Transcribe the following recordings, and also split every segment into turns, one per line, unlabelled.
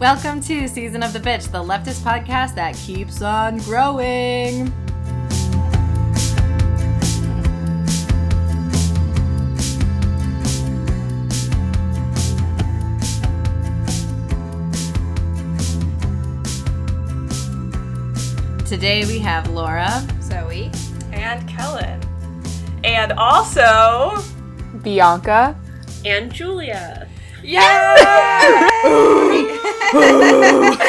Welcome to Season of the Bitch, the leftist podcast that keeps on growing. Today we have Laura,
Zoe,
and Kellen. And also
Bianca.
And Julia.
Yeah!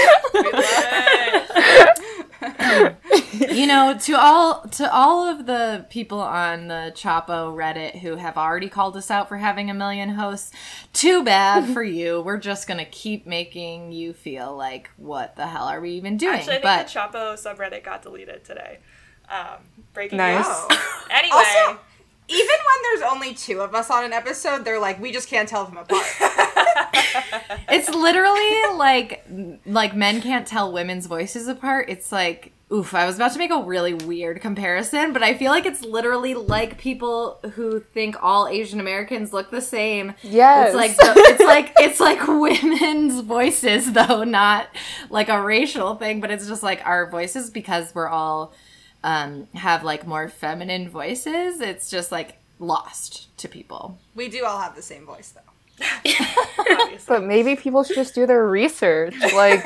you know, to all to all of the people on the Chapo Reddit who have already called us out for having a million hosts, too bad for you. We're just gonna keep making you feel like, what the hell are we even doing?
Actually, I think
but
the Chapo subreddit got deleted today. Um, breaking
Nice.
news. Anyway,
Also- even when there's only two of us on an episode, they're like, we just can't tell them apart.
it's literally like like men can't tell women's voices apart. It's like oof, I was about to make a really weird comparison, but I feel like it's literally like people who think all Asian Americans look the same.
Yes.
It's like the, it's like it's like women's voices though, not like a racial thing, but it's just like our voices because we're all um have like more feminine voices. It's just like lost to people.
we do all have the same voice, though.
But maybe people should just do their research. Like,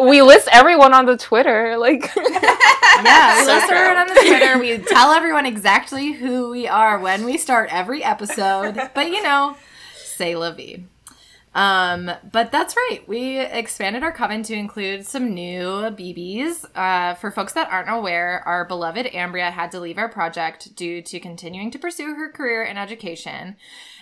we list everyone on the Twitter. Like,
Yeah, we
So
list
true.
everyone on the Twitter. We tell everyone exactly who we are when we start every episode. But you know, say la vie. Um, but that's right. We expanded our coven to include some new BBs. Uh, for folks that aren't aware, our beloved Ambria had to leave our project due to continuing to pursue her career in education.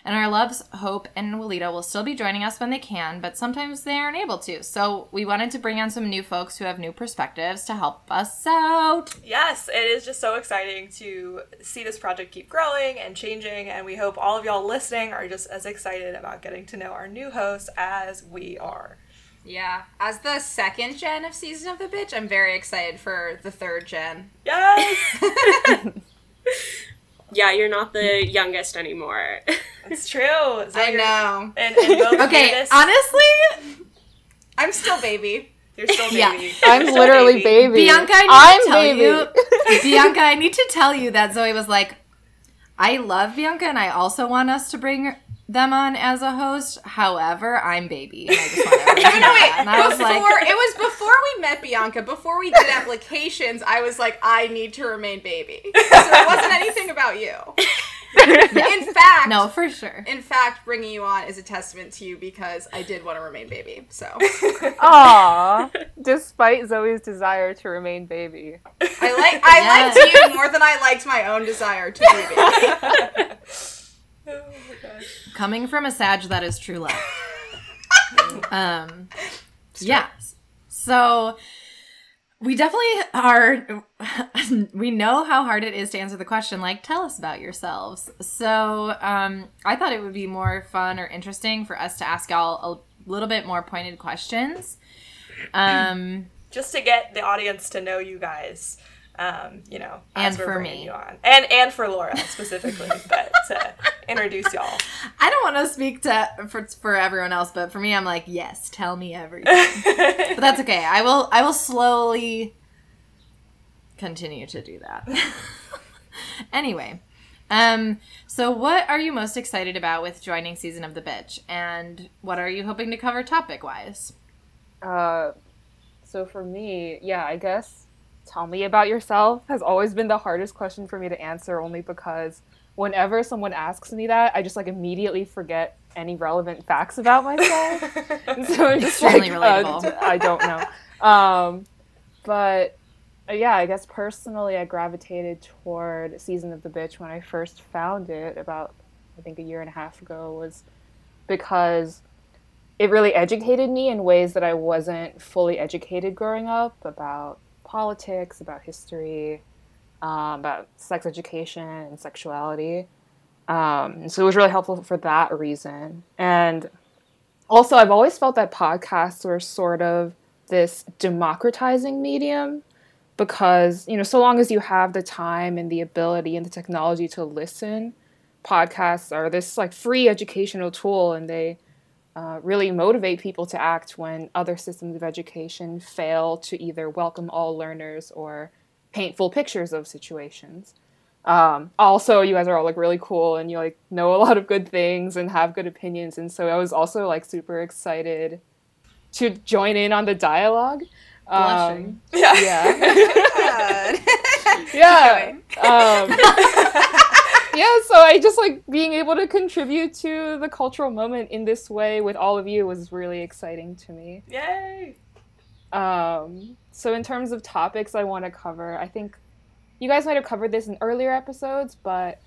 And our loves, Hope and Walida, will still be joining us when they can, but sometimes they aren't able to. So we wanted to bring on some new folks who have new perspectives to help us out.
yes, it is just so exciting to see this project keep growing and changing, and we hope all of y'all listening are just as excited about getting to know our new host as we are.
Yeah. As the second gen of Season of the Bitch, I'm very excited for the third gen.
Yes!
Yeah, you're not the youngest anymore.
it's true.
I know.
And, and both
Okay,
Davis,
honestly,
I'm still baby.
you're still baby.
Yeah.
You're
I'm
still
literally baby.
Bianca, I need
I'm
to tell
baby.
you, Bianca, I need to tell you that Zoe was like, I love Bianca, and I also want us to bring them on as a host. However, I'm baby. And I just want to
No, no, wait.
And I was
Before
like,
it was before we met Bianca. Before we did applications, I was like, I need to remain baby. So it wasn't anything about you. In fact,
no, for sure.
In fact, bringing you on is a testament to you because I did want to remain baby. So
Aw. Despite Zoe's desire to remain baby.
I like I
Yes.
liked you more than I liked my own desire to be baby.
Oh.
Coming from a Sag, that is true love. um, yeah. So we definitely are. we know how hard it is to answer the question, like, tell us about yourselves. So um, I thought it would be more fun or interesting for us to ask y'all a little bit more pointed questions. Um,
just to get the audience to know you guys, um, you know,
And for me.
you on, and and for Laura specifically, but to introduce y'all.
I don't want to speak to for, for everyone else, but for me, I'm like, yes, tell me everything. but that's okay. I will. I will slowly continue to do that. anyway, um, so what are you most excited about with joining season of the bitch, and what are you hoping to cover topic wise?
Uh, so for me, yeah, I guess tell me about yourself has always been the hardest question for me to answer only because whenever someone asks me that, I just like immediately forget any relevant facts about myself. So I'm just
Extremely
like, uh,
relatable.
d- I don't know. Um, but uh, yeah, I guess personally, I gravitated toward Season of the Bitch when I first found it about, I think, a year and a half ago, was because it really educated me in ways that I wasn't fully educated growing up about politics, about history, um, about sex education and sexuality. Um, so it was really helpful for that reason. And also, I've always felt that podcasts were sort of this democratizing medium because, you know, so long as you have the time and the ability and the technology to listen, podcasts are this like free educational tool and they uh, really motivate people to act when other systems of education fail to either welcome all learners or paint full pictures of situations. Um, also, you guys are all like really cool and you like know a lot of good things and have good opinions, and so I was also like super excited to join in on the dialogue. Um,
Yeah.
yeah. Yeah. Um, yeah, so I just like being able to contribute to the cultural moment in this way with all of you was really exciting to me.
Yay!
Um, so in terms of topics I want to cover, I think you guys might have covered this in earlier episodes, but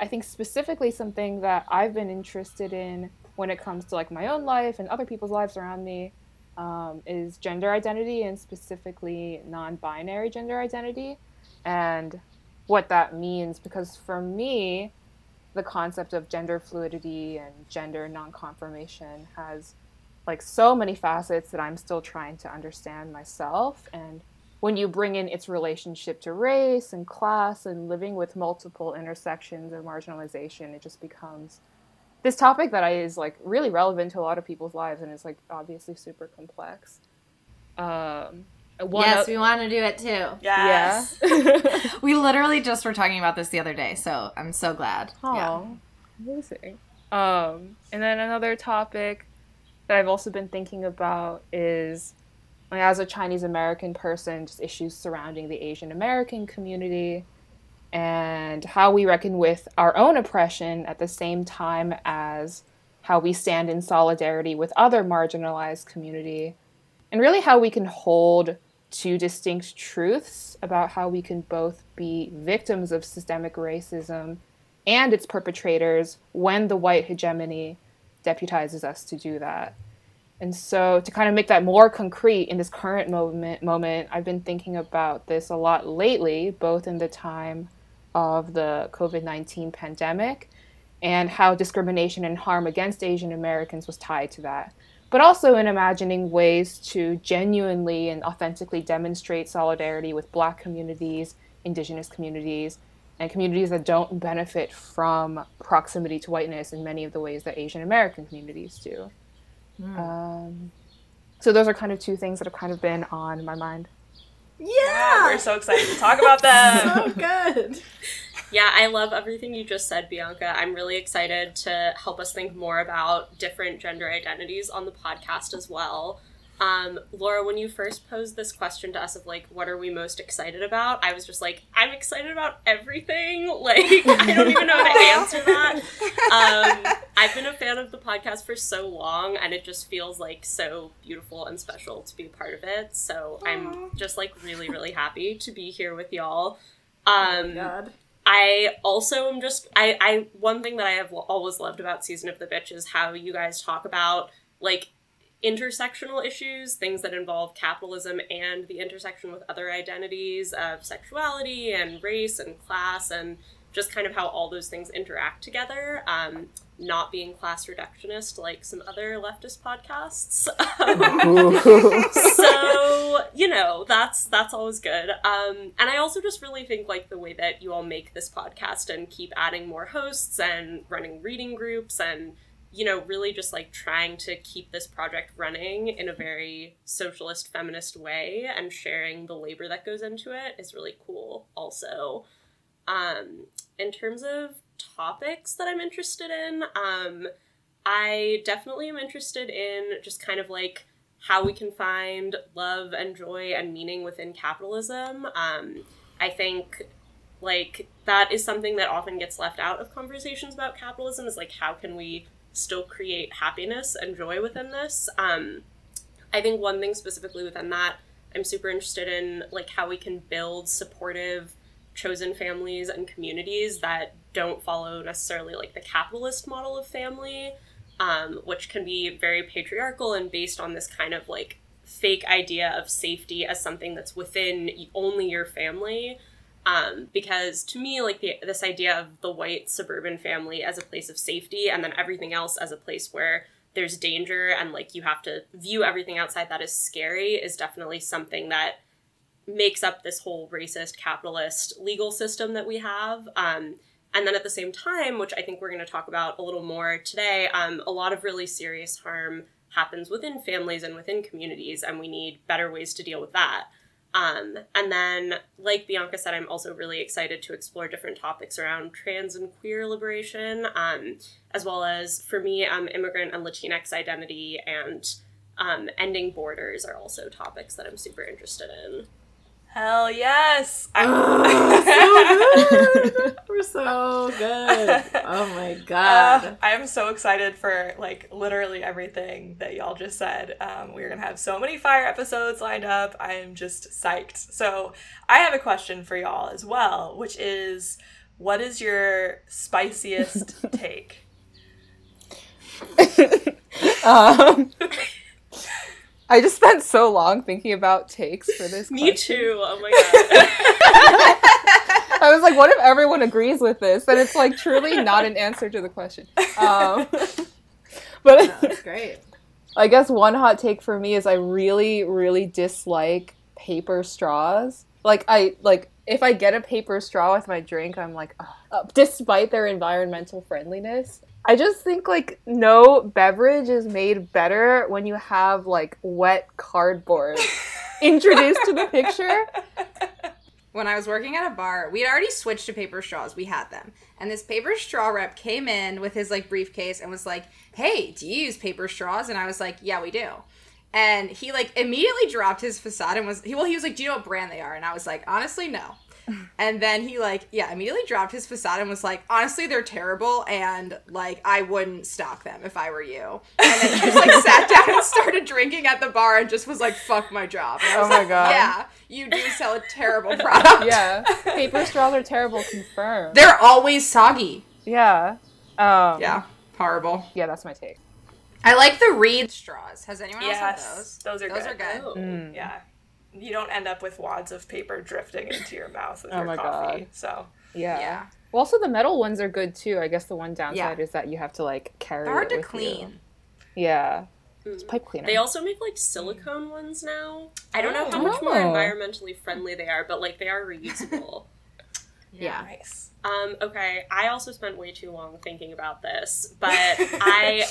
I think specifically something that I've been interested in when it comes to like my own life and other people's lives around me um, is gender identity and specifically non-binary gender identity and what that means because for me the concept of gender fluidity and gender non-conformation has like so many facets that I'm still trying to understand myself. And when you bring in its relationship to race and class and living with multiple intersections and marginalization, it just becomes this topic that I, is like really relevant to a lot of people's lives and is like obviously super complex. Um, one
yes,
o-
we want to do it too.
Yes.
yeah.
We literally just were talking about this the other day, so I'm so glad. Yeah.
Oh, amazing. Um, and then another topic that I've also been thinking about is, like, as a Chinese American person, just issues surrounding the Asian American community and how we reckon with our own oppression at the same time as how we stand in solidarity with other marginalized community and really how we can hold two distinct truths about how we can both be victims of systemic racism and its perpetrators when the white hegemony deputizes us to do that. And so, to kind of make that more concrete in this current moment, moment, I've been thinking about this a lot lately, both in the time of the COVID 19 pandemic and how discrimination and harm against Asian Americans was tied to that, but also in imagining ways to genuinely and authentically demonstrate solidarity with Black communities, Indigenous communities, and communities that don't benefit from proximity to whiteness in many of the ways that Asian American communities do. Um, so those are kind of two things that have kind of been on my mind.
Yeah, we're so excited to talk about them.
so good.
Yeah, I love everything you just said, Bianca. I'm really excited to help us think more about different gender identities on the podcast as well. Um, Laura, when you first posed this question to us of like, what are we most excited about? I was just like, I'm excited about everything. Like, I don't even know how to answer that. Um, I've been a fan of the podcast for so long, and it just feels like so beautiful and special to be a part of it. So I'm just like really, really happy to be here with y'all. Um,
God.
I also am just I I one thing that I have always loved about season of the bitch is how you guys talk about like intersectional issues, things that involve capitalism and the intersection with other identities of sexuality and race and class and just kind of how all those things interact together. Um, not being class reductionist like some other leftist podcasts. so you know that's that's always good um and i also just really think like the way that you all make this podcast and keep adding more hosts and running reading groups and you know really just like trying to keep this project running in a very socialist feminist way and sharing the labor that goes into it is really cool also um in terms of topics that i'm interested in um I definitely am interested in just kind of like how we can find love and joy and meaning within capitalism. Um, I think like that is something that often gets left out of conversations about capitalism is like how can we still create happiness and joy within this. Um, I think one thing specifically within that I'm super interested in like how we can build supportive chosen families and communities that don't follow necessarily like the capitalist model of family um, which can be very patriarchal and based on this kind of like fake idea of safety as something that's within only your family. Um, because to me, like the, this idea of the white suburban family as a place of safety and then everything else as a place where there's danger and like you have to view everything outside that is scary is definitely something that makes up this whole racist capitalist legal system that we have. Um, and then at the same time, which I think we're going to talk about a little more today, um, a lot of really serious harm happens within families and within communities, and we need better ways to deal with that. Um, and then, like Bianca said, I'm also really excited to explore different topics around trans and queer liberation, um, as well as, for me, um, immigrant and Latinx identity and um, ending borders are also topics that I'm super interested in.
Hell yes! I'm-
We're so good. Oh my
Uh,
god.
I'm so excited for like literally everything that y'all just said. Um, we're gonna have so many fire episodes lined up. I am just psyched. So I have a question for y'all as well, which is, what is your spiciest take?
um, I just spent so long thinking about takes for this.
Me
question.
too. Oh my god.
I was like, what if everyone agrees with this? And it's like truly not an answer to the question. Um, but
That's great.
I guess one hot take for me is I really, really dislike paper straws. Like I like if I get a paper straw with my drink, I'm like, "Ugh." Despite their environmental friendliness. I just think like no beverage is made better when you have like wet cardboard introduced to the picture.
when I was working at a bar, we had already switched to paper straws. We had them. And this paper straw rep came in with his like briefcase and was like, "Hey, do you use paper straws?" And I was like, "Yeah, we do." And he like immediately dropped his facade and was he well he was like, "Do you know what brand they are?" And I was like, "Honestly, no." And then he like yeah immediately dropped his facade and was like, "Honestly, they're terrible and like I wouldn't stock them if I were you." And then he just like sat down and started drinking at the bar and just was like, "Fuck my job." And I was
Oh my
like,
God.
Yeah, you do sell a terrible product.
Yeah, paper straws are terrible. Confirmed.
They're always soggy.
Yeah. Um,
Yeah, horrible.
Yeah, that's my take.
I like the reed straws. Has anyone else had those?
those are
those
good.
are good.
Oh.
Mm.
Yeah. You don't end up with wads of paper drifting into your mouth with
Oh
your
my
coffee.
God.
So
Yeah.
Yeah,
Well, also the metal ones are good too. I guess the one downside
Yeah.
is that you have to like carry.
they're hard
it
to clean.
You. Yeah, it's
Mm.
pipe cleaner.
They also make like silicone ones now. I don't know how
Oh.
much more
Oh.
environmentally friendly they are, but like they are reusable.
Yeah.
nice.
um, okay, I also spent way too long thinking about this, but I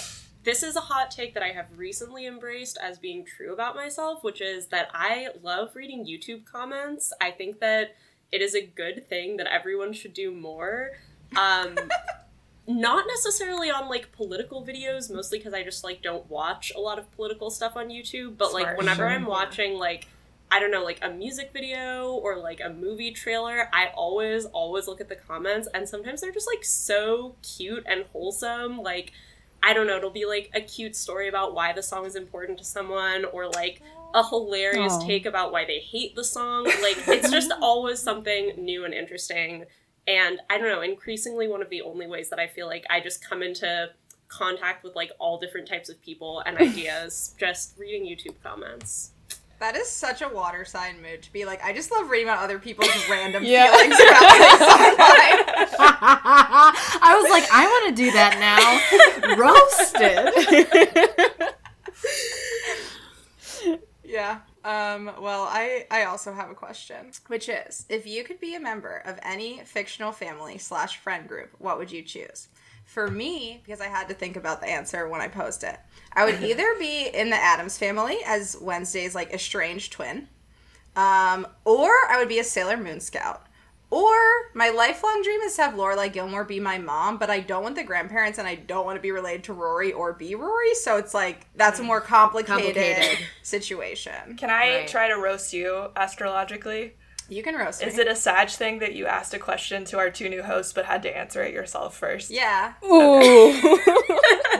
this is a hot take that I have recently embraced as being true about myself, which is that I love reading YouTube comments. I think that it is a good thing that everyone should do more. Um, not necessarily on like political videos, mostly because I just like don't watch a lot of political stuff on YouTube. But like whenever I'm watching like I don't know, like a music video or like a movie trailer, I always, always look at the comments, and sometimes they're just like so cute and wholesome. Like, I don't know, it'll be like a cute story about why the song is important to someone, or like a hilarious
Aw.
take about why they hate the song. Like, it's just always something new and interesting. And I don't know, increasingly one of the only ways that I feel like I just come into contact with like all different types of people and ideas just reading YouTube comments.
That is such a water sign mood to be like. I just love reading about other people's random
Yeah.
feelings about.
I was like, I want to do that now. Roasted.
Yeah. Um, well, I, I also have a question, which is if you could be a member of any fictional family slash friend group, what would you choose? For me, because I had to think about the answer when I posed it, I would either be in the Addams family as Wednesday's like estranged twin, um, or I would be a Sailor Moon Scout. Or my lifelong dream is to have Lorelai Gilmore be my mom, but I don't want the grandparents and I don't want to be related to Rory or be Rory. So it's like that's a more complicated,
Complicated.
situation.
Can I
Right.
try to roast you astrologically?
You can roast
Is
me.
it a Sag thing that you asked a question to our two new hosts but had to answer it yourself first?
Yeah,
Ooh.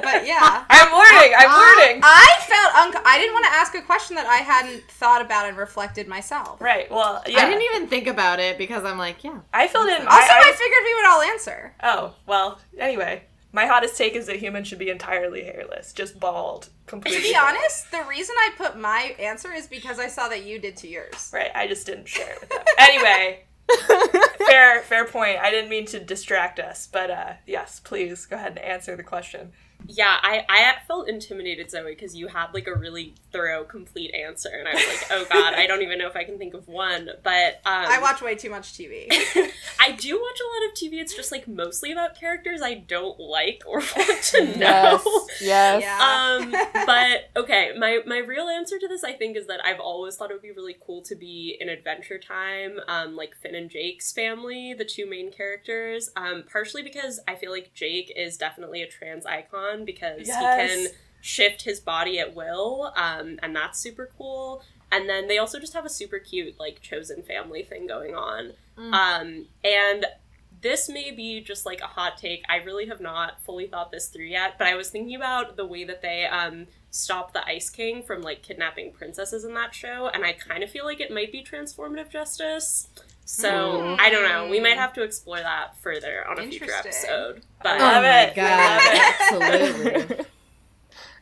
but yeah.
I'm learning. I'm learning.
I felt unco- I didn't want to ask a question that I hadn't thought about and reflected myself.
right. Well, yeah.
I didn't even think about it because I'm like, yeah.
I filled in.
Also, I,
I,
figured we would all answer.
Oh well. Anyway, my hottest take is that humans should be entirely hairless, just bald, completely.
To be honest, the reason I put my answer is because I saw that you did to yours.
Right. I just didn't share it with them. anyway. fair fair point. I didn't mean to distract us, but uh yes, please go ahead and answer the question.
Yeah, I, I felt intimidated, Zoe, because you had like a really thorough, complete answer, and I was like, oh god, I don't even know if I can think of one. But um,
I watch way too much TV.
I do watch a lot of TV. It's just like mostly about characters I don't like or want to know.
Yes. Yes.
Yeah.
um, but okay, my my real answer to this, I think, is that I've always thought it would be really cool to be in Adventure Time, um, like Finn and Jake's family, the two main characters. Um, partially because I feel like Jake is definitely a trans icon because
Yes.
he can shift his body at will, um, and that's super cool. And then they also just have a super cute like chosen family thing going on. Um, and this may be just like a hot take. I really have not fully thought this through yet, but I was thinking about the way that they um stop the Ice King from like kidnapping princesses in that show, and I kind of feel like it might be transformative justice. So
Mm.
I don't know. We might have to explore that further on a future episode.
I
But
love
oh my
it.
god, absolutely.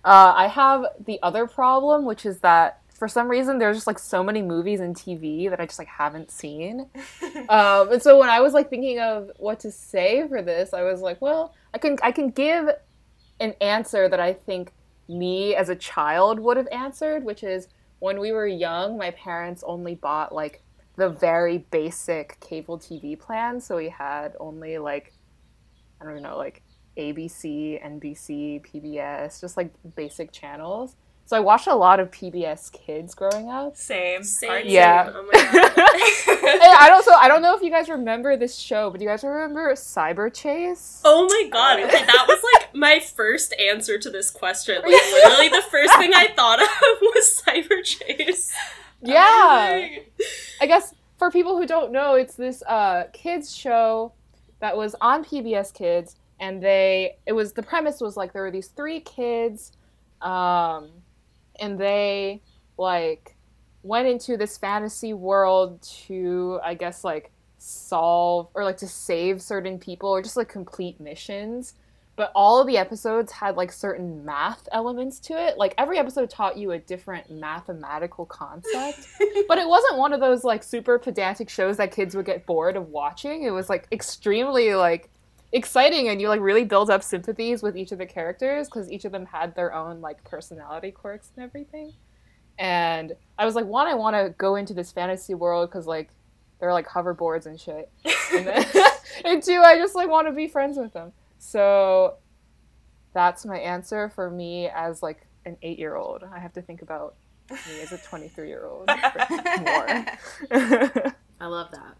Uh, I have the other problem, which is that for some reason there's just like so many movies and TV that I just like haven't seen. um, and so when I was like thinking of what to say for this, I was like, well, I can I can give an answer that I think me as a child would have answered, which is when we were young, my parents only bought like the very basic cable TV plan, so we had only like I don't know, like ABC, NBC, PBS, just like basic channels. So I watched a lot of PBS Kids growing up.
Same.
same,
Yeah.
same. Oh my god.
I don't so I don't know if you guys remember this show, but do you guys remember Cyberchase?
Oh my god, okay, that was like my first answer to this question. Like literally the first thing I thought of was Cyberchase.
Yeah.
Amazing.
I guess for people who don't know, it's this uh, kids show that was on PBS Kids, and they it was the premise was like there were these three kids, um, and they like went into this fantasy world to I guess like solve or like to save certain people or just like complete missions. But all of the episodes had like certain math elements to it. Like every episode taught you a different mathematical concept but it wasn't one of those like super pedantic shows that kids would get bored of watching. It was like extremely like exciting and you like really build up sympathies with each of the characters because each of them had their own like personality quirks and everything. And I was like, one, I want to go into this fantasy world because like they're like hoverboards and shit. And, then, and two, I just like want to be friends with them. So that's my answer for me as like an eight year old. I have to think about me as a 23 year old more.
I love that.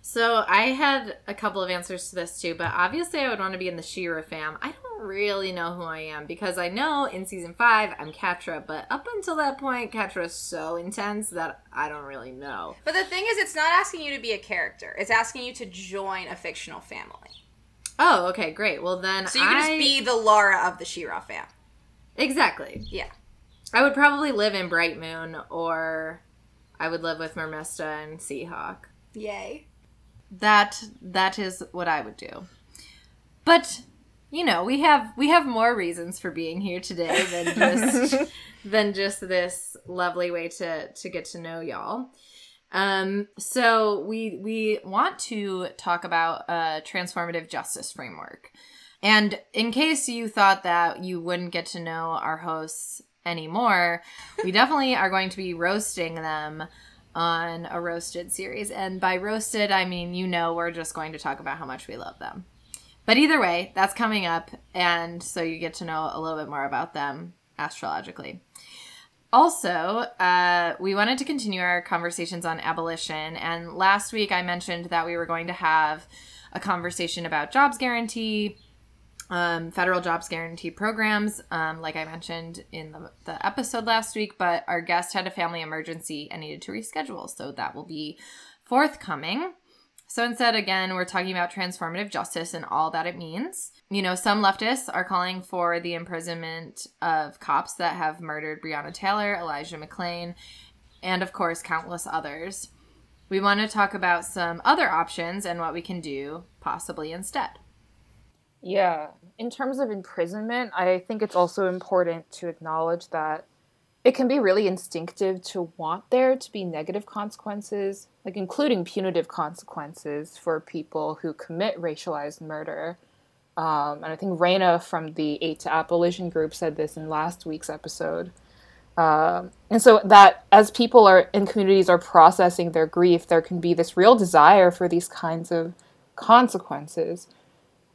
So I had a couple of answers to this too, but obviously I would want to be in the She-Ra fam. I don't really know who I am because I know in season five I'm Catra, but up until that point, Catra is so intense that I don't really know.
But the thing is, it's not asking you to be a character. It's asking you to join a fictional family.
Oh, okay, great. Well then,
So you can
I...
just be the Laura of the She-Ra fam.
exactly.
Yeah.
I would probably live in Bright Moon, or I would live with Mermista and Sea Hawk.
Yay.
that that is what I would do. But you know, we have we have more reasons for being here today than just than just this lovely way to to get to know y'all. Um, so we we want to talk about a transformative justice framework. And in case you thought that you wouldn't get to know our hosts anymore, we definitely are going to be roasting them on a roasted series. And by roasted, I mean, you know, we're just going to talk about how much we love them. But either way, that's coming up. And so you get to know a little bit more about them astrologically. Also, uh, we wanted to continue our conversations on abolition. And last week I mentioned that we were going to have a conversation about jobs guarantee, um, federal jobs guarantee programs, um, like I mentioned in the, the episode last week. But our guest had a family emergency and needed to reschedule. So that will be forthcoming. So instead, again, we're talking about transformative justice and all that it means. You know, some leftists are calling for the imprisonment of cops that have murdered Breonna Taylor, Elijah McClain, and of course, countless others. We want to talk about some other options and what we can do possibly instead.
Yeah. In terms of imprisonment, I think it's also important to acknowledge that it can be really instinctive to want there to be negative consequences, like including punitive consequences for people who commit racialized murder. Um, and I think Raina from the Eight to Abolition group said this in last week's episode. Um, and so that as people are in communities are processing their grief, there can be this real desire for these kinds of consequences.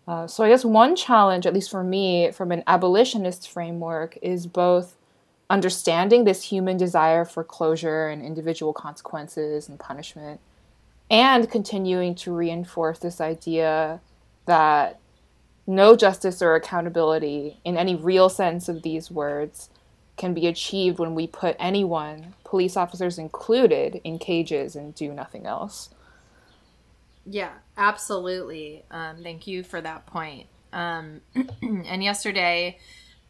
Uh, so I guess one challenge, at least for me, from an abolitionist framework, is both understanding this human desire for closure and individual consequences and punishment, and continuing to reinforce this idea that no justice or accountability, in any real sense of these words, can be achieved when we put anyone, police officers included, in cages and do nothing else.
Yeah, absolutely. Um, thank you for that point. Um, and yesterday,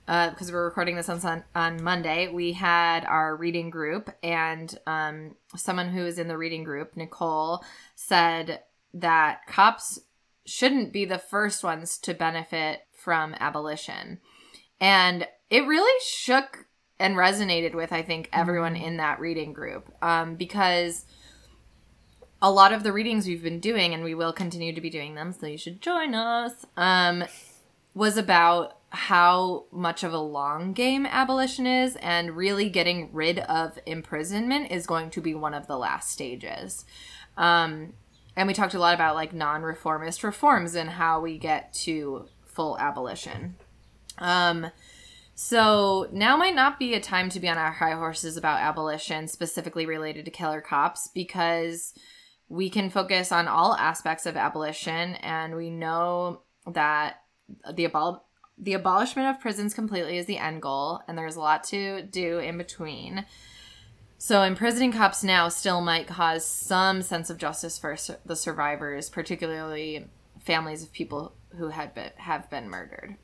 because uh, we're recording this on on Monday, we had our reading group, and um, someone who is in the reading group, Nicole, said that cops shouldn't be the first ones to benefit from abolition, and it really shook and resonated with I think everyone mm-hmm. in that reading group um, because a lot of the readings we've been doing and we will continue to be doing them so you should join us um, was about how much of a long game abolition is and really getting rid of imprisonment is going to be one of the last stages um, and we talked a lot about like non-reformist reforms and how we get to full abolition um, so now might not be a time to be on our high horses about abolition, specifically related to killer cops, because we can focus on all aspects of abolition, and we know that the abol- the abolishment of prisons completely is the end goal, and there's a lot to do in between. So, imprisoning cops now still might cause some sense of justice for the survivors, particularly families of people who had been, have been murdered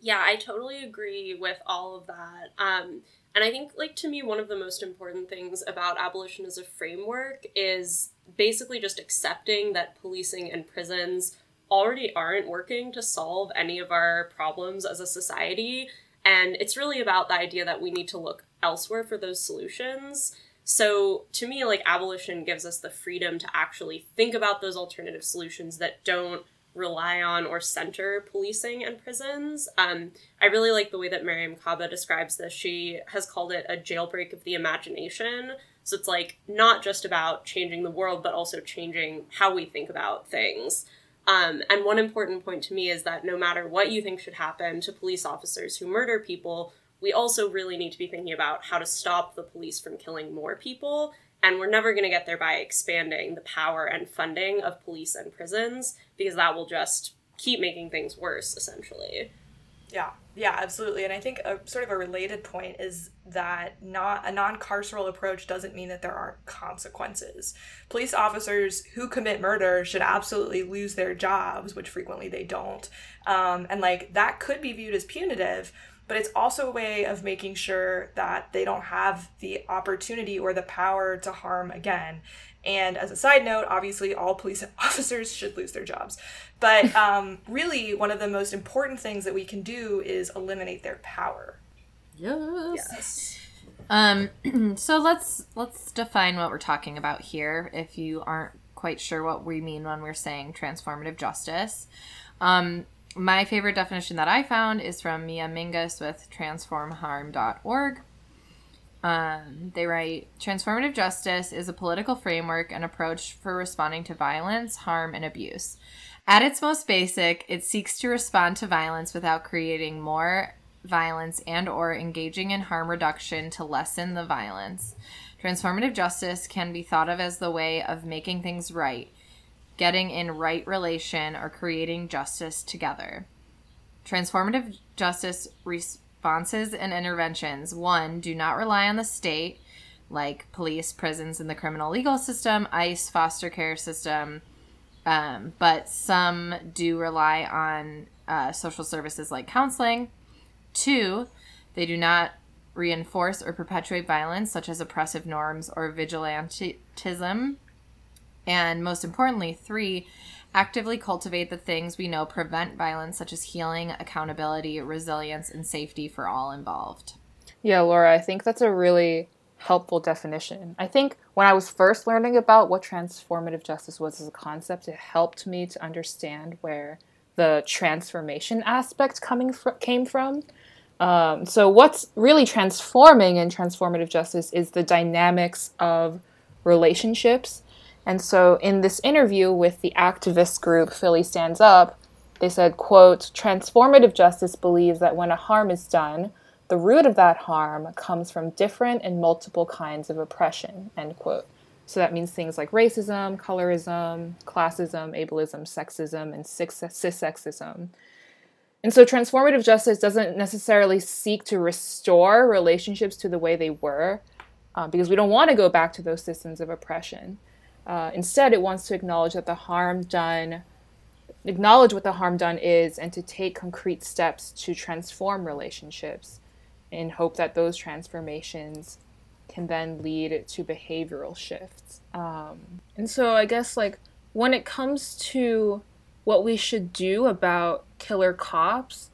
yeah, I totally agree with all of that. Um, and I think, like, to me, one of the most important things about abolition as a framework is basically just accepting that policing and prisons already aren't working to solve any of our problems as a society. And it's really about the idea that we need to look elsewhere for those solutions. So, to me, like, abolition gives us the freedom to actually think about those alternative solutions that don't rely on or center policing and prisons. Um, I really like the way that Mariame Kaba describes this. She has called it a jailbreak of the imagination. So it's like not just about changing the world, but also changing how we think about things. Um, and one important point to me is that no matter what you think should happen to police officers who murder people, we also really need to be thinking about how to stop the police from killing more people and we're never going to get there by expanding the power and funding of police and prisons because that will just keep making things worse, essentially.
Yeah, yeah, absolutely. And I think a sort of a related point is that not a non-carceral approach doesn't mean that there aren't consequences. Police officers who commit murder should absolutely lose their jobs, which frequently they don't. Um, and like that could be viewed as punitive, but it's also a way of making sure that they don't have the opportunity or the power to harm again. And as a side note, obviously, all police officers should lose their jobs. But um, really, one of the most important things that we can do is eliminate their power.
Yes. Yes. Um, so let's let's define what we're talking about here. If you aren't quite sure what we mean when we're saying transformative justice, um, my favorite definition that I found is from Mia Mingus with transformharm.org. Um, they write Transformative justice is a political framework and approach for responding to violence, harm, and abuse. At its most basic, it seeks to respond to violence without creating more violence and or engaging in harm reduction to lessen the violence. Transformative justice can be thought of as the way of making things right, getting in right relation, or creating justice together. Transformative justice responses and interventions one, do not rely on the state, like police, prisons, and the criminal legal system, ICE, foster care system, um, but some do rely on uh, social services like counseling. Two, they do not reinforce or perpetuate violence, such as oppressive norms or vigilantism. And most importantly, three, actively cultivate the things we know prevent violence, such as healing, accountability, resilience, and safety for all involved.
Yeah, Laura, I think that's a really helpful definition. I think when I was first learning about what transformative justice was as a concept, it helped me to understand where the transformation aspect coming fr- came from. Um, so, what's really transforming in transformative justice is the dynamics of relationships. And so, in this interview with the activist group Philly Stands Up, they said, quote, transformative justice believes that when a harm is done, the root of that harm comes from different and multiple kinds of oppression, end quote. So that means things like racism, colorism, classism, ableism, sexism, and cissexism. And so transformative justice doesn't necessarily seek to restore relationships to the way they were, uh, because we don't want to go back to those systems of oppression. Uh, instead, it wants to acknowledge that the harm done, acknowledge what the harm done is, and to take concrete steps to transform relationships in hope that those transformations can then lead to behavioral shifts. Um, and so I guess like when it comes to what we should do about killer cops,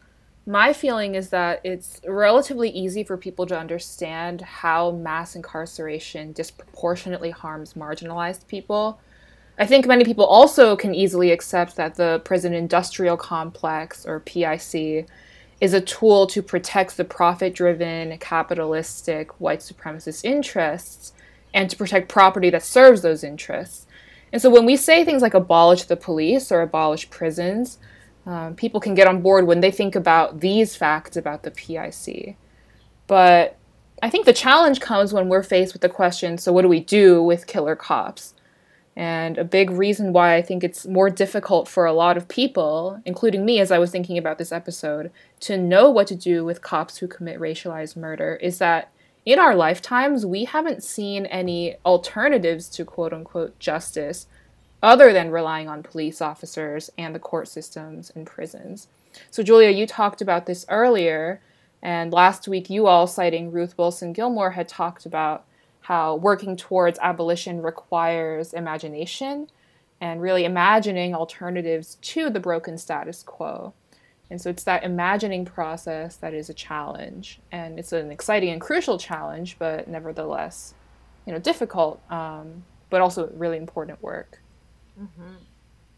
my feeling is that it's relatively easy for people to understand how mass incarceration disproportionately harms marginalized people. I think many people also can easily accept that the prison industrial complex, or PIC, is a tool to protect the profit driven, capitalistic, white supremacist interests and to protect property that serves those interests. And so when we say things like abolish the police or abolish prisons, um, people can get on board when they think about these facts about the PIC. But I think the challenge comes when we're faced with the question so, what do we do with killer cops? And a big reason why I think it's more difficult for a lot of people, including me as I was thinking about this episode, to know what to do with cops who commit racialized murder is that in our lifetimes, we haven't seen any alternatives to quote unquote justice other than relying on police officers and the court systems and prisons. So, Julia, you talked about this earlier, and last week you all, citing Ruth Wilson Gilmore, had talked about how working towards abolition requires imagination and really imagining alternatives to the broken status quo. And so it's that imagining process that is a challenge. And it's an exciting and crucial challenge, but nevertheless, you know, difficult, um, but also really important work.
Mm-hmm.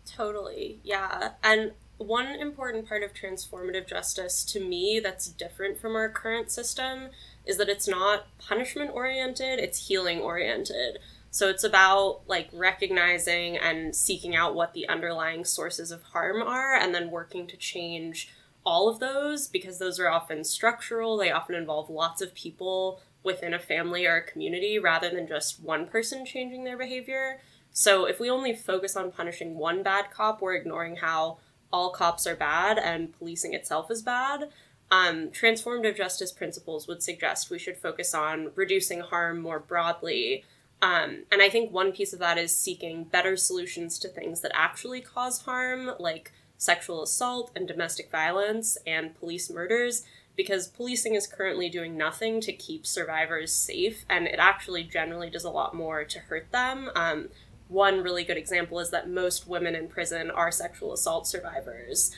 Totally. Yeah. And one important part of transformative justice to me that's different from our current system is that it's not punishment oriented, it's healing oriented. So it's about like recognizing and seeking out what the underlying sources of harm are and then working to change all of those because those are often structural. They often involve lots of people within a family or a community rather than just one person changing their behavior. So if we only focus on punishing one bad cop, we're ignoring how all cops are bad and policing itself is bad. Um, transformative justice principles would suggest we should focus on reducing harm more broadly. Um, and I think one piece of that is seeking better solutions to things that actually cause harm, like sexual assault and domestic violence and police murders, because policing is currently doing nothing to keep survivors safe, and it actually generally does a lot more to hurt them. Um, one really good example is that most women in prison are sexual assault survivors.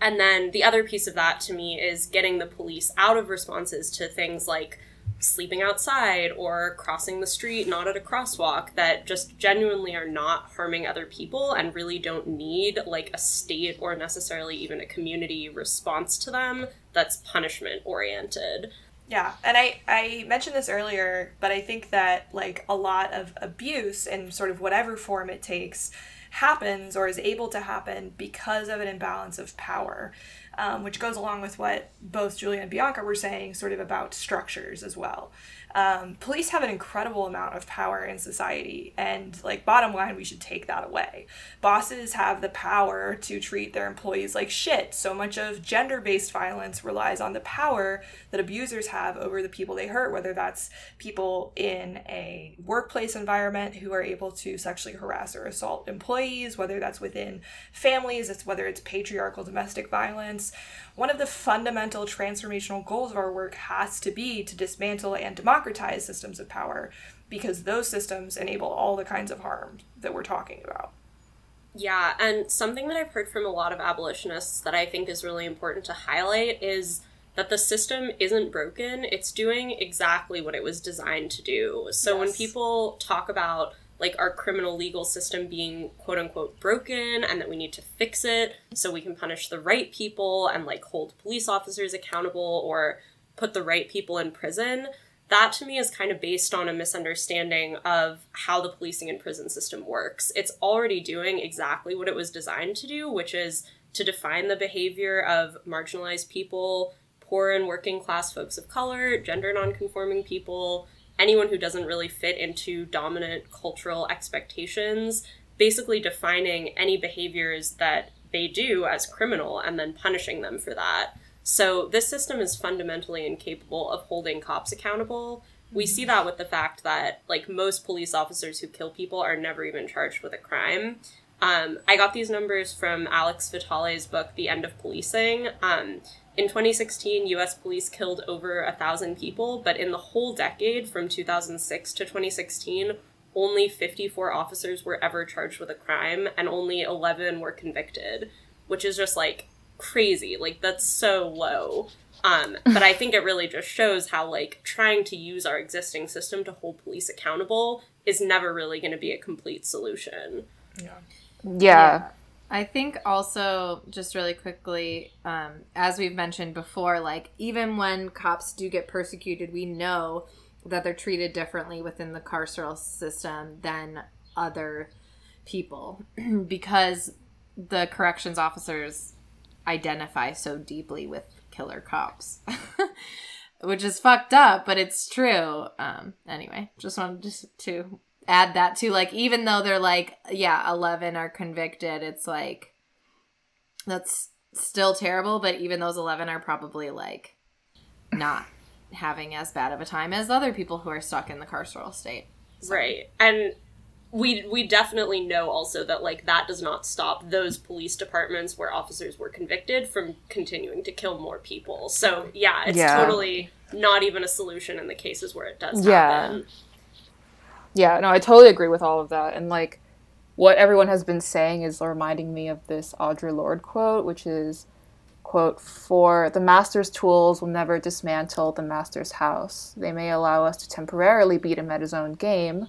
And then the other piece of that to me is getting the police out of responses to things like sleeping outside or crossing the street not at a crosswalk that just genuinely are not harming other people and really don't need like a state or necessarily even a community response to them that's punishment oriented.
Yeah, and I I mentioned this earlier, but I think that like a lot of abuse in sort of whatever form it takes happens or is able to happen because of an imbalance of power, um, which goes along with what both Julia and Bianca were saying, sort of about structures as well. Um, police have an incredible amount of power in society, and like bottom line, we should take that away. Bosses have the power to treat their employees like shit. So much of gender based violence relies on the power that abusers have over the people they hurt, whether that's people in a workplace environment who are able to sexually harass or assault employees, whether that's within families, it's whether it's patriarchal domestic violence one of the fundamental transformational goals of our work has to be to dismantle and democratize systems of power because those systems enable all the kinds of harm that we're talking about.
Yeah, and something that I've heard from a lot of abolitionists that I think is really important to highlight is that the system isn't broken, it's doing exactly what it was designed to do. So yes. when people talk about like our criminal legal system being quote unquote broken and that we need to fix it so we can punish the right people and like hold police officers accountable or put the right people in prison that to me is kind of based on a misunderstanding of how the policing and prison system works. It's already doing exactly what it was designed to do, which is to define the behavior of marginalized people, poor and working class folks of color, gender nonconforming people, anyone who doesn't really fit into dominant cultural expectations, basically defining any behaviors that they do as criminal and then punishing them for that. So this system is fundamentally incapable of holding cops accountable. We see that with the fact that like most police officers who kill people are never even charged with a crime. Um, I got these numbers from Alex Vitale's book, The End of Policing. Um, in 2016, US police killed over a thousand people, but in the whole decade from 2006 to 2016, only 54 officers were ever charged with a crime and only 11 were convicted, which is just like crazy. Like, that's so low. Um, but I think it really just shows how, like, trying to use our existing system to hold police accountable is never really going to be a complete solution.
Yeah.
Yeah.
I think also, just really quickly, um, as we've mentioned before, like even when cops do get persecuted, we know that they're treated differently within the carceral system than other people because the corrections officers identify so deeply with killer cops. Which is fucked up, but it's true. Um, anyway, just wanted just to add that to like even though they're like yeah 11 are convicted it's like that's still terrible but even those 11 are probably like not having as bad of a time as other people who are stuck in the carceral state.
So- right. And we we definitely know also that like that does not stop those police departments where officers were convicted from continuing to kill more people. So yeah it's
Yeah.
totally not even a solution in the cases where it does
Yeah.
happen
Yeah, no, I totally agree with all of that. And like what everyone has been saying is reminding me of this Audre Lorde quote, which is quote, for the master's tools will never dismantle the master's house. They may allow us to temporarily beat him at his own game,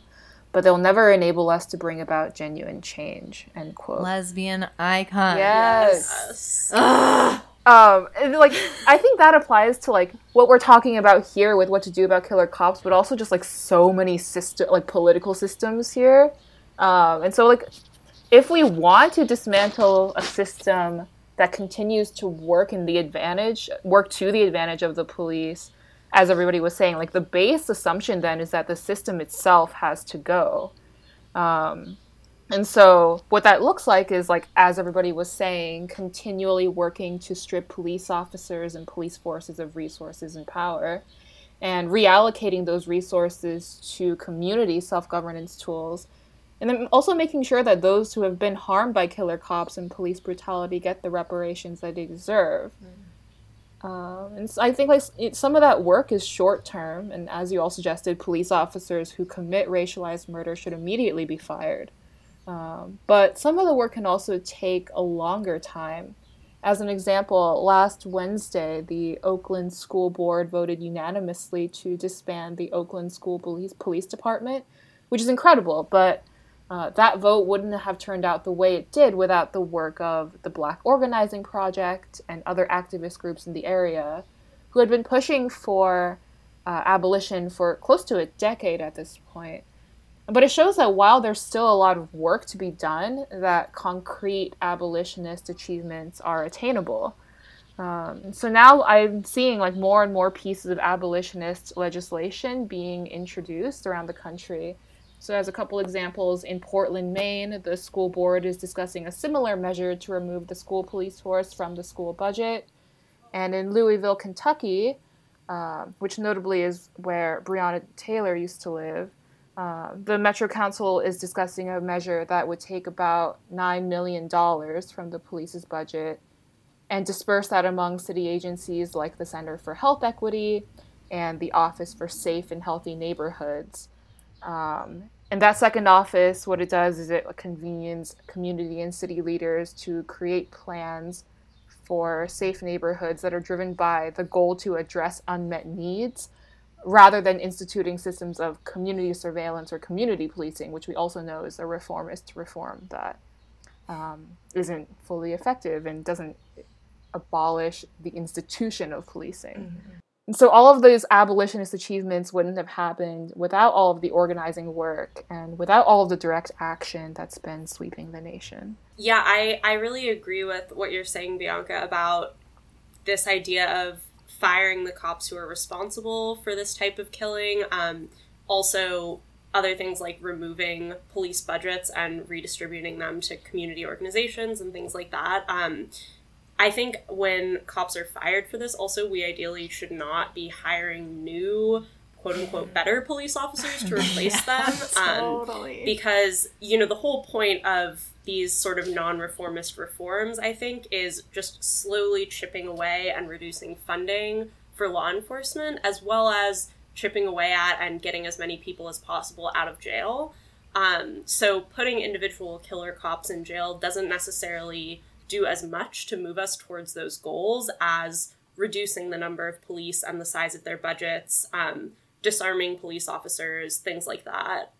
but they'll never enable us to bring about genuine change. End quote.
lesbian icon
yes.
Yes.
Um like i think that applies to like what we're talking about here with what to do about killer cops but also just like so many system like political systems here. Um and so like if we want to dismantle a system that continues to work in the advantage work to the advantage of the police as everybody was saying like the base assumption then is that the system itself has to go. Um and so what that looks like is like as everybody was saying, continually working to strip police officers and police forces of resources and power and reallocating those resources to community self-governance tools and then also making sure that those who have been harmed by killer cops and police brutality get the reparations that they deserve. Um, and so I think like it, some of that work is short term, and as you all suggested, police officers who commit racialized murder should immediately be fired. Um, but some of the work can also take a longer time. As an example, last Wednesday, the Oakland School Board voted unanimously to disband the Oakland School Police, Police Department, which is incredible, but uh, that vote wouldn't have turned out the way it did without the work of the Black Organizing Project and other activist groups in the area who had been pushing for uh, abolition for close to a decade at this point. But it shows that while there's still a lot of work to be done, that concrete abolitionist achievements are attainable. Um, so now I'm seeing like more and more pieces of abolitionist legislation being introduced around the country. So, as a couple examples, in Portland, Maine, the school board is discussing a similar measure to remove the school police force from the school budget. And in Louisville, Kentucky, uh, which notably is where Breonna Taylor used to live, uh, the Metro Council is discussing a measure that would take about $9 million from the police's budget and disperse that among city agencies like the Center for Health Equity and the Office for Safe and Healthy Neighborhoods. Um, and that second office, what it does is it convenes community and city leaders to create plans for safe neighborhoods that are driven by the goal to address unmet needs rather than instituting systems of community surveillance or community policing, which we also know is a reformist reform that um, not fully effective and doesn't abolish the institution of policing. Mm-hmm. And so all of those abolitionist achievements wouldn't have happened without all of the organizing work and without all of the direct action that's been sweeping the nation.
Yeah, I, I really agree with what you're saying, Bianca, about this idea of firing the cops who are responsible for this type of killing. Um, also, other things like removing police budgets and redistributing them to community organizations and things like that. Um, I think when cops are fired for this, also, we ideally should not be hiring new quote unquote better police officers to replace them. Um, totally. Because, you know, the whole point of these sort of non reformist reforms, I think, is just slowly chipping away and reducing funding for law enforcement, as well as chipping away at and getting as many people as possible out of jail. Um, so putting individual killer cops in jail doesn't necessarily do as much to move us towards those goals as reducing the number of police and the size of their budgets, um, disarming police officers, things like that.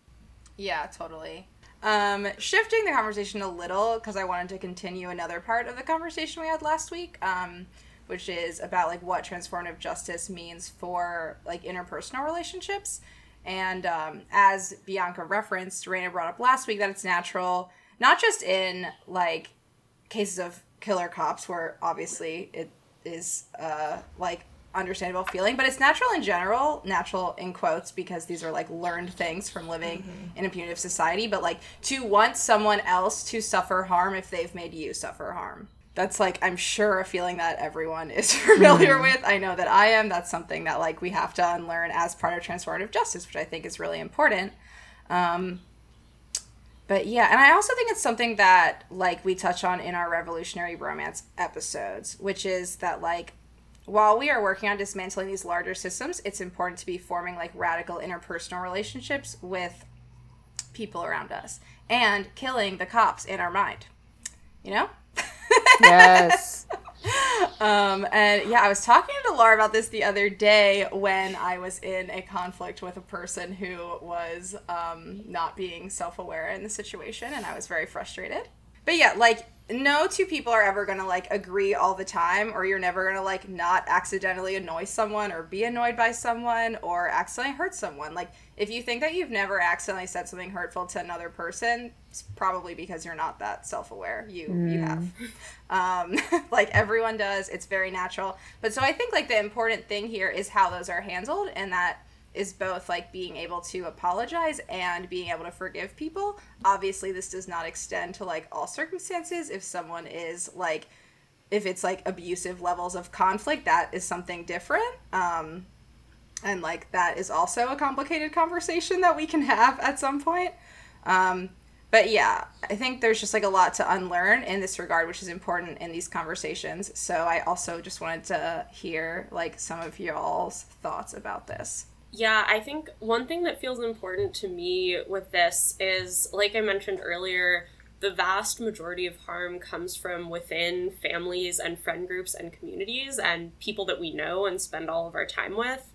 Yeah, totally. Um, shifting the conversation a little because I wanted to continue another part of the conversation we had last week, um, which is about like what transformative justice means for like interpersonal relationships. And um, as Bianca referenced, Raina brought up last week that it's natural, not just in like cases of killer cops where obviously it is uh, like understandable feeling, but it's natural in general, natural in quotes because these are like learned things from living mm-hmm. in a punitive society, but like to want someone else to suffer harm if they've made you suffer harm. That's like I'm sure a feeling that everyone is familiar mm-hmm. with. I know that I am. That's something that like we have to unlearn as part of transformative justice, which I think is really important. Um, but yeah, and I also think it's something that like we touch on in our revolutionary romance episodes, which is that like while we are working on dismantling these larger systems, it's important to be forming like radical interpersonal relationships with people around us and killing the cops in our mind. You know?
Yes.
um, and yeah, I was talking to Laura about this the other day when I was in a conflict with a person who was um, not being self aware in the situation, and I was very frustrated. But yeah, like no two people are ever gonna like agree all the time or you're never gonna like not accidentally annoy someone or be annoyed by someone or accidentally hurt someone. Like if you think that you've never accidentally said something hurtful to another person it's probably because you're not that self-aware. You mm. you have. Um, like everyone does. It's very natural. But so i think like the important thing here is how those are handled and that is both like being able to apologize and being able to forgive people. Obviously, this does not extend to like all circumstances. If someone is like, if it's like abusive levels of conflict, that is something different. Um, and like that is also a complicated conversation that we can have at some point. Um, but yeah, I think there's just like a lot to unlearn in this regard, which is important in these conversations. So I also just wanted to hear like some of y'all's thoughts about this.
Yeah, I think one thing that feels important to me with this is, like I mentioned earlier, the vast majority of harm comes from within families and friend groups and communities and people that we know and spend all of our time with.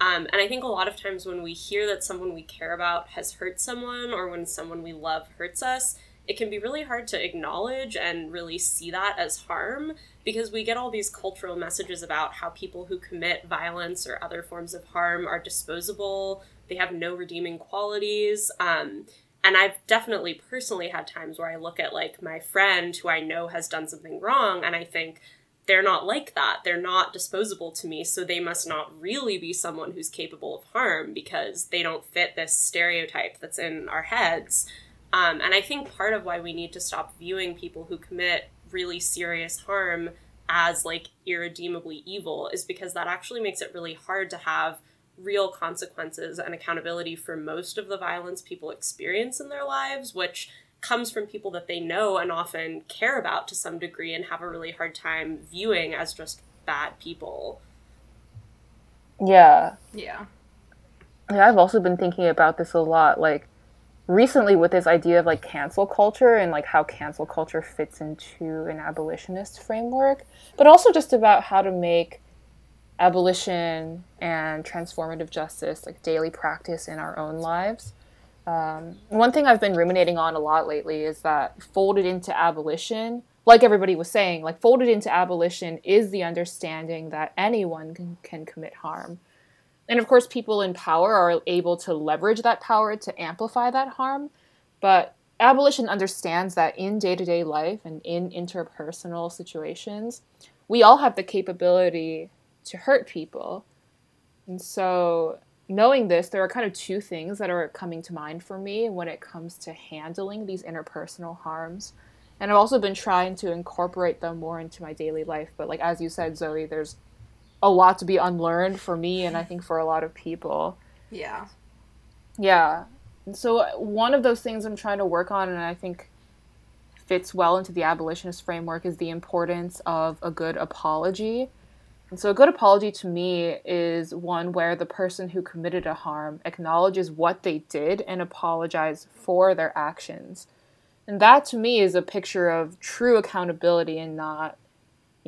Um, and I think a lot of times when we hear that someone we care about has hurt someone or when someone we love hurts us, it can be really hard to acknowledge and really see that as harm because we get all these cultural messages about how people who commit violence or other forms of harm are disposable, they have no redeeming qualities. Um, and I've definitely personally had times where I look at like my friend who I know has done something wrong and I think they're not like that. They're not disposable to me, so they must not really be someone who's capable of harm because they don't fit this stereotype that's in our heads. Um, and I think part of why we need to stop viewing people who commit really serious harm as like irredeemably evil is because that actually makes it really hard to have real consequences and accountability for most of the violence people experience in their lives, which comes from people that they know and often care about to some degree and have a really hard time viewing as just bad people.
Yeah.
Yeah.
Yeah, I've also been thinking about this a lot. Like, recently with this idea of like cancel culture and like how cancel culture fits into an abolitionist framework, but also just about how to make abolition and transformative justice like daily practice in our own lives. Um, one thing I've been ruminating on a lot lately is that folded into abolition, like everybody was saying, like folded into abolition is the understanding that anyone can, can commit harm. And of course, people in power are able to leverage that power to amplify that harm. But abolition understands that in day to day life and in interpersonal situations, we all have the capability to hurt people. And so, knowing this, there are kind of two things that are coming to mind for me when it comes to handling these interpersonal harms. And I've also been trying to incorporate them more into my daily life. But, like, as you said, Zoe, there's a lot to be unlearned for me and I think for a lot of people.
Yeah.
Yeah. So one of those things I'm trying to work on and I think fits well into the abolitionist framework is the importance of a good apology. And so a good apology to me is one where the person who committed a harm acknowledges what they did and apologize for their actions. And that to me is a picture of true accountability and not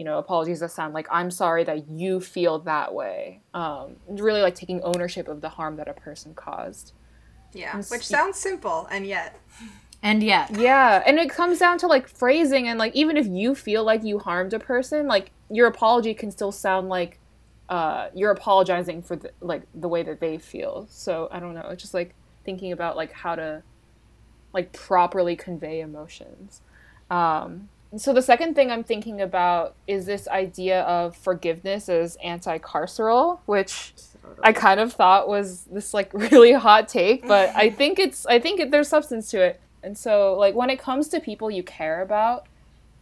you know, apologies that sound like I'm sorry that you feel that way. Um, really like taking ownership of the harm that a person caused.
Yeah, which sounds simple and yet.
And yet.
Yeah, and it comes down to like phrasing and like even if you feel like you harmed a person, like your apology can still sound like uh, you're apologizing for the, like the way that they feel. So I don't know, it's just like thinking about like how to like properly convey emotions. Um, so the second thing I'm thinking about is this idea of forgiveness as anti-carceral, which I kind of thought was this like really hot take, but I think it's I think it, there's substance to it. And so like when it comes to people you care about,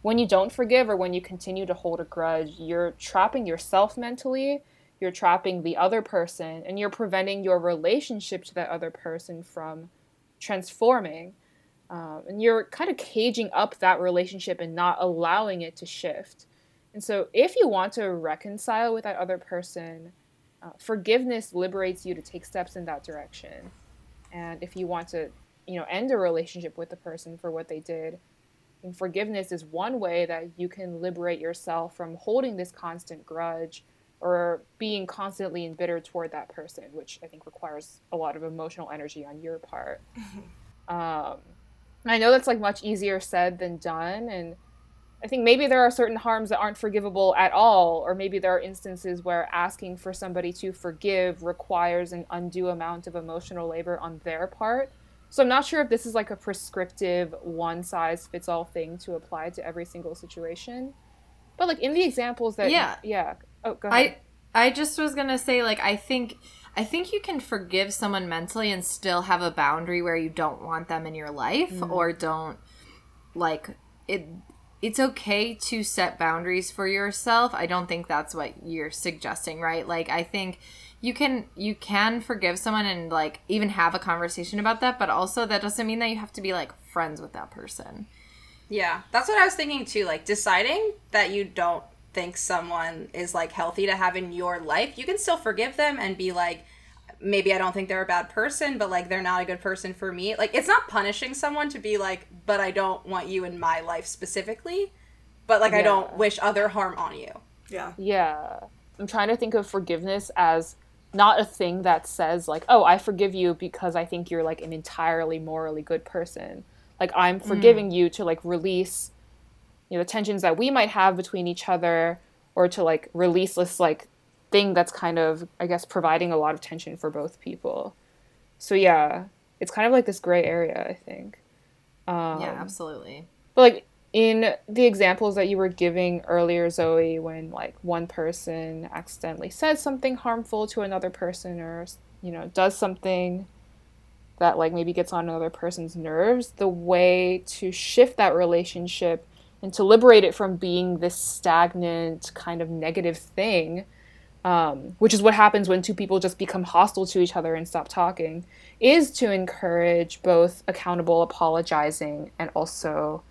when you don't forgive or when you continue to hold a grudge, you're trapping yourself mentally, you're trapping the other person, and you're preventing your relationship to that other person from transforming. Um, and you're kind of caging up that relationship and not allowing it to shift. And so, if you want to reconcile with that other person, uh, forgiveness liberates you to take steps in that direction. And if you want to, you know, end a relationship with the person for what they did, and forgiveness is one way that you can liberate yourself from holding this constant grudge or being constantly embittered toward that person, which I think requires a lot of emotional energy on your part. um, I know that's like much easier said than done. And I think maybe there are certain harms that aren't forgivable at all, or maybe there are instances where asking for somebody to forgive requires an undue amount of emotional labor on their part. So I'm not sure if this is like a prescriptive one size fits all thing to apply to every single situation. But like in the examples that
Yeah.
yeah. Oh, go ahead.
I I just was gonna say like I think I think you can forgive someone mentally and still have a boundary where you don't want them in your life mm. or don't like it it's okay to set boundaries for yourself. I don't think that's what you're suggesting, right? Like I think you can you can forgive someone and like even have a conversation about that, but also that doesn't mean that you have to be like friends with that person.
Yeah, that's what I was thinking too. Like deciding that you don't think someone is like healthy to have in your life, you can still forgive them and be like, maybe I don't think they're a bad person, but like they're not a good person for me. Like it's not punishing someone to be like, but I don't want you in my life specifically, but like I don't wish other harm on you.
Yeah.
Yeah. I'm trying to think of forgiveness as not a thing that says like, "Oh, I forgive you because I think you're like an entirely morally good person." Like I'm forgiving mm. you to like release you know, the tensions that we might have between each other or to like release this like thing that's kind of I guess providing a lot of tension for both people. So yeah, it's kind of like this gray area, I think. Um,
yeah, absolutely.
but like in the examples that you were giving earlier, Zoe, when like one person accidentally says something harmful to another person or you know does something that like maybe gets on another person's nerves, the way to shift that relationship and to liberate it from being this stagnant kind of negative thing, um, which is what happens when two people just become hostile to each other and stop talking, is to encourage both accountable apologizing and also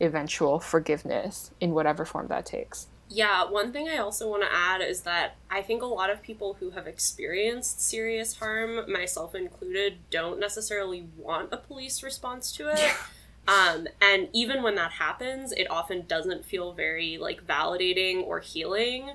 eventual forgiveness in whatever form that takes.
Yeah, one thing I also want to add is that I think a lot of people who have experienced serious harm, myself included, don't necessarily want a police response to it. Um, and even when that happens, it often doesn't feel very like validating or healing.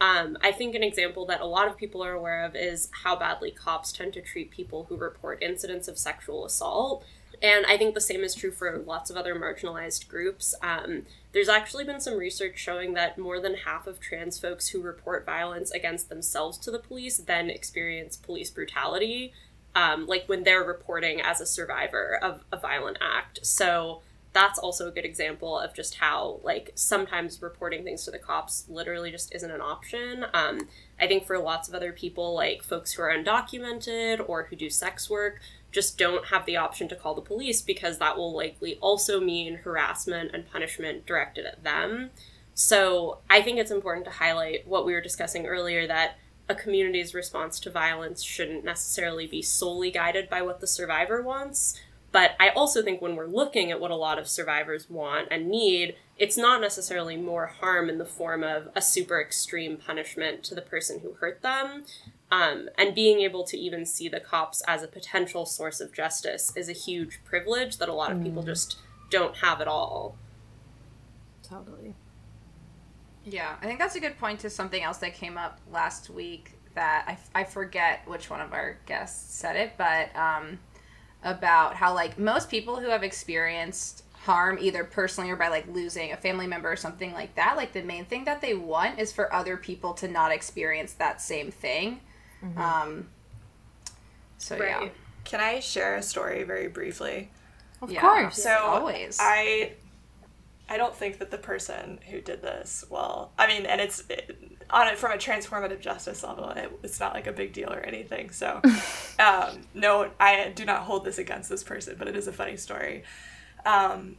Um, I think an example that a lot of people are aware of is how badly cops tend to treat people who report incidents of sexual assault. And I think the same is true for lots of other marginalized groups. Um, there's actually been some research showing that more than half of trans folks who report violence against themselves to the police then experience police brutality, um, like when they're reporting as a survivor of a violent act. So that's also a good example of just how like sometimes reporting things to the cops literally just isn't an option um, i think for lots of other people like folks who are undocumented or who do sex work just don't have the option to call the police because that will likely also mean harassment and punishment directed at them so i think it's important to highlight what we were discussing earlier that a community's response to violence shouldn't necessarily be solely guided by what the survivor wants but I also think when we're looking at what a lot of survivors want and need, it's not necessarily more harm in the form of a super extreme punishment to the person who hurt them. Um, and being able to even see the cops as a potential source of justice is a huge privilege that a lot of people just don't have at all.
Totally.
Yeah, I think that's a good point to something else that came up last week that I, I forget which one of our guests said it, but um, about how like most people who have experienced harm either personally or by like losing a family member or something like that like the main thing that they want is for other people to not experience that same thing um so yeah
Can I share a story very briefly?
Of
Yeah.
course.
So
Always.
I I don't think that the person who did this well. I mean, and it's it, on it from a transformative justice level. It, it's not like a big deal or anything. So, um, no, I do not hold this against this person, but it is a funny story. Um,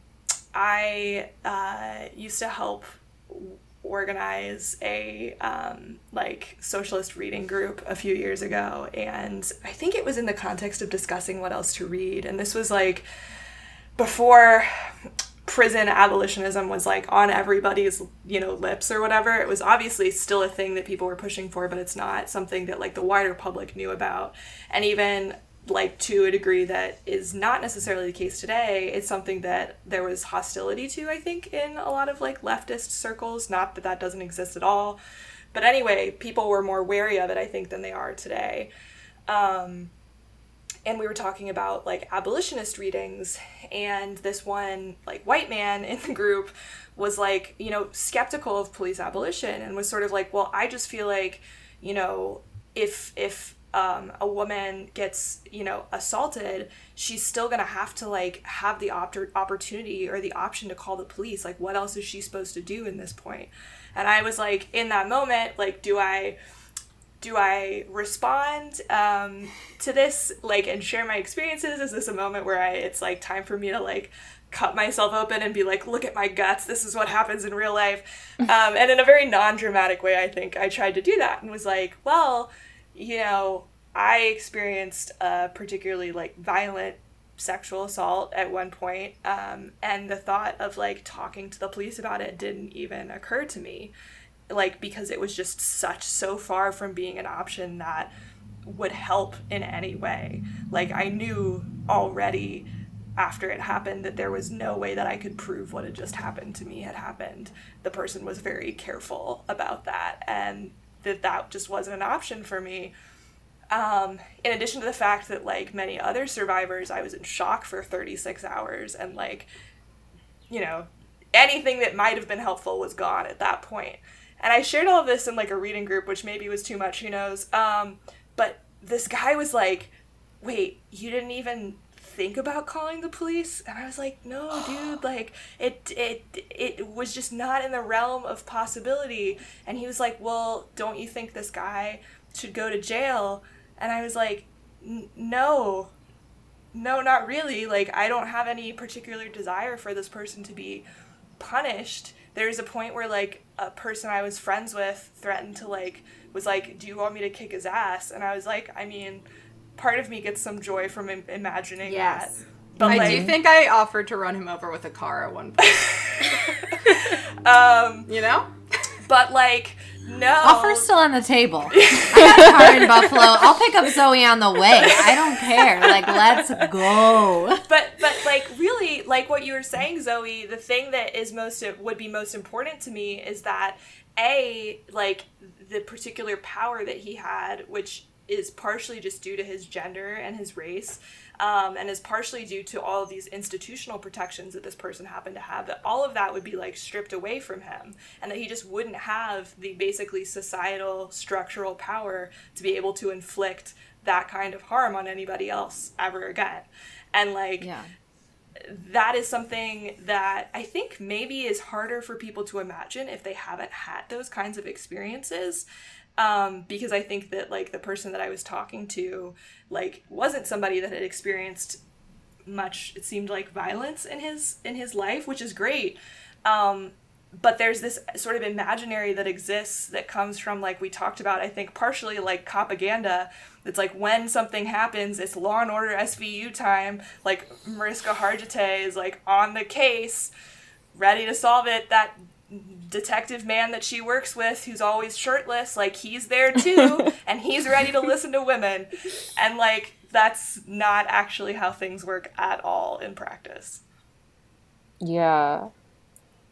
I uh, used to help organize a um, like socialist reading group a few years ago and i think it was in the context of discussing what else to read and this was like before prison abolitionism was like on everybody's you know lips or whatever it was obviously still a thing that people were pushing for but it's not something that like the wider public knew about. And even like to a degree that is not necessarily the case today it's something that there was hostility to i think in a lot of like leftist circles. Not that that doesn't exist at all. But anyway people were more wary of it i think than they are today. Um, and we were talking about like abolitionist readings and this one like white man in the group was like you know skeptical of police abolition and was sort of like well i just feel like you know if if um, a woman gets you know assaulted she's still gonna have to like have the opt- opportunity or the option to call the police. Like what else is she supposed to do in this point? And i was like in that moment like do i do I respond um, to this like and share my experiences? Is this a moment where I it's like time for me to like cut myself open and be like, look at my guts. This is what happens in real life. Um, and in a very non-dramatic way, I think I tried to do that and was like, well, you know, I experienced a particularly like violent sexual assault at one point, um, and the thought of like talking to the police about it didn't even occur to me like because it was just such so far from being an option that would help in any way. Like i knew already after it happened that there was no way that i could prove what had just happened to me had happened. The person was very careful about that and that that just wasn't an option for me. Um, in addition to the fact that like many other survivors i was in shock for 36 hours and like you know anything that might have been helpful was gone at that point and I shared all of this in like a reading group, which maybe was too much, who knows. Um, but this guy was like, wait, you didn't even think about calling the police? And I was like, no, dude, like it it it was just not in the realm of possibility. And he was like, well, don't you think this guy should go to jail? And I was like, no. No, not really. Like I don't have any particular desire for this person to be punished there's a point where like a person I was friends with threatened to like was like, "Do you want me to kick his ass?" And I was like, "I mean, part of me gets some joy from Im- imagining
Yes.
that." But
I
like,
do think I offered to run him over with a car at one point.
um,
you know?
but like, no.
Offer's still on the table. I got a car in Buffalo. I'll pick up Zoe on the way. I don't care. Like, let's go.
but but like really like what you were saying zoe the thing that is most would be most important to me is that a like the particular power that he had, which is partially just due to his gender and his race, um, and is partially due to all of these institutional protections that this person happened to have, that all of that would be like stripped away from him, and that he just wouldn't have the basically societal structural power to be able to inflict that kind of harm on anybody else ever again. And like,
Yeah.
that is something that I think maybe is harder for people to imagine if they haven't had those kinds of experiences. Um, because I think that like the person that I was talking to, like, wasn't somebody that had experienced much. It seemed like violence in his in his life, which is great. Um, but there's this sort of imaginary that exists that comes from like we talked about i think partially like propaganda it's like when something happens it's law and order svu time like mariska hargitay is like on the case ready to solve it that detective man that she works with who's always shirtless like he's there too and he's ready to listen to women and like that's not actually how things work at all in practice
Yeah.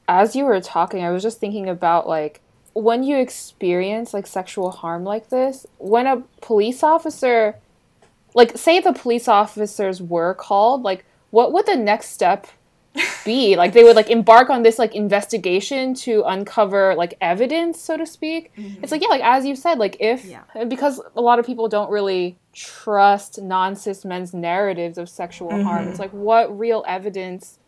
As you were talking, I was just thinking about like when you experience like sexual harm like this, when a police officer like say the police officers were called, like what would the next step be? like they would like embark on this like investigation to uncover like evidence, so to speak. Mm-hmm. It's like yeah, like as you said, like if
Yeah.
because a lot of people don't really trust non-cis men's narratives of sexual harm. Mm-hmm. It's like what real evidence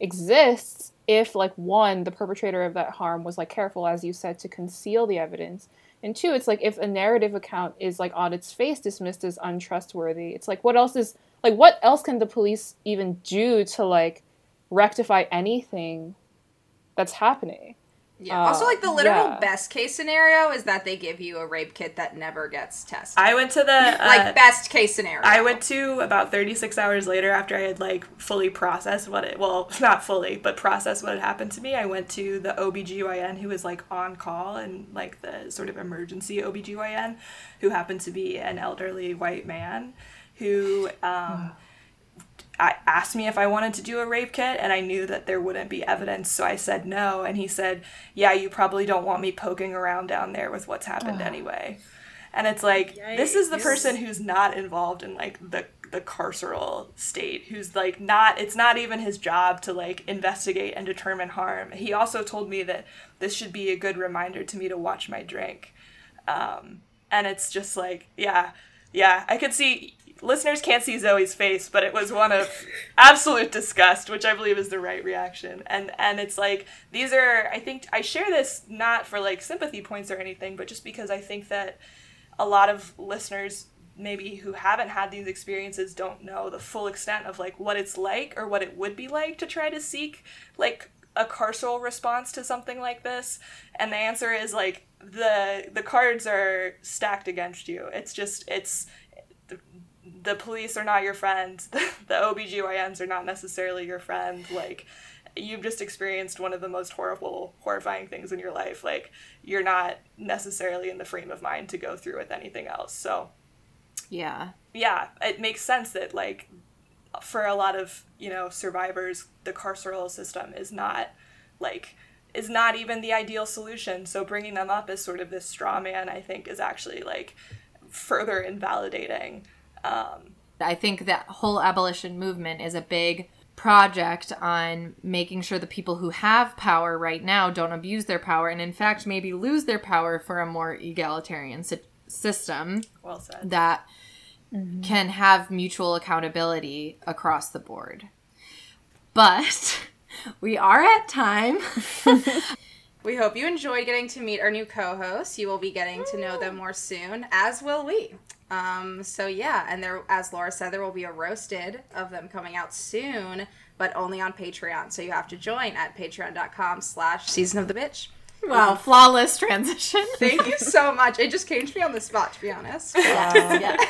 exists if like one the perpetrator of that harm was like careful as you said to conceal the evidence and two it's like if a narrative account is like on its face dismissed as untrustworthy it's like what else is like what else can the police even do to like rectify anything that's happening
Yeah.
Uh,
also, like the literal
yeah.
best case scenario is that they give you a rape kit that never gets tested.
i went to the uh,
like best case scenario.
I went to about 36 hours later after I had like fully processed what it well, not fully, but processed what had happened to me. I went to the OBGYN who was like on call and like the sort of emergency OBGYN who happened to be an elderly white man who um I asked me if I wanted to do a rape kit, and I knew that there wouldn't be evidence, so I said no. And he said, "Yeah, you probably don't want me poking around down there with what's happened anyway." And it's like this is the person who's not involved in like the the carceral state, who's like not. It's not even his job to like investigate and determine harm. He also told me that this should be a good reminder to me to watch my drink. Um, and it's just like, yeah, yeah, I could see listeners can't see Zoe's face, but it was one of absolute disgust, which I believe is the right reaction. And and it's like these are I think I share this not for like sympathy points or anything, but just because I think that a lot of listeners maybe who haven't had these experiences don't know the full extent of like what it's like or what it would be like to try to seek like a carceral response to something like this and the answer is like the the cards are stacked against you it's just it's the police are not your friends the, the obgyns are not necessarily your friend like you've just experienced one of the most horrible horrifying things in your life like you're not necessarily in the frame of mind to go through with anything else so
Yeah.
yeah, it makes sense that like for a lot of you know survivors, the carceral system is not like is not even the ideal solution. So bringing them up as sort of this straw man, I think, is actually like further invalidating. Um,
I think that whole abolition movement is a big project on making sure the people who have power right now don't abuse their power and in fact maybe lose their power for a more egalitarian sy- system
well said.
that can have mutual accountability across the board. But we are at time.
We hope you enjoyed getting to meet our new co-hosts. You will be getting to know them more soon, as will we. Um, so yeah, and there, as Laura said, there will be a roasted of them coming out soon, but only on Patreon. So you have to join at patreon.com/slash season of the bitch.
Wow, flawless transition.
Thank you so much. It just came to me on the spot, to be honest.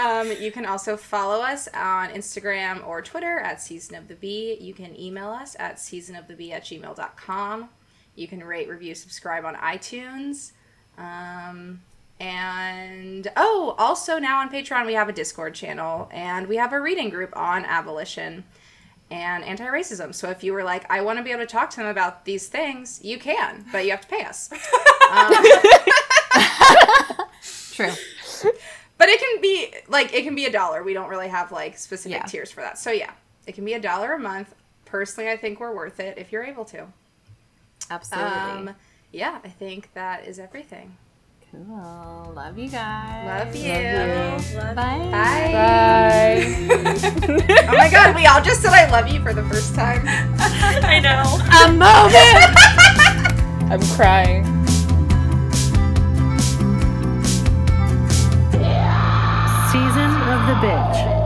Um, you can also follow us on Instagram or Twitter at Season of the Bee. You can email us at seasonofthebee at gmail.com. You can rate, review, subscribe on iTunes. Um, and oh, also now on Patreon, we have a Discord channel and we have a reading group on abolition and anti racism. So if you were like, I want to be able to talk to them about these things, you can, but you have to pay us. Um,
True.
But it can be like it can be a dollar. We don't really have like specific
Yeah.
tiers for that. So yeah, it can be a dollar a month. Personally, I think we're worth it if you're able to.
Absolutely.
Um, yeah, I think that is everything.
Cool. Love you guys.
Love you.
Bye.
Bye.
Bye.
oh my god, we all just said I love you for the first time.
I know.
A moment.
I'm crying.
Season of the Bitch.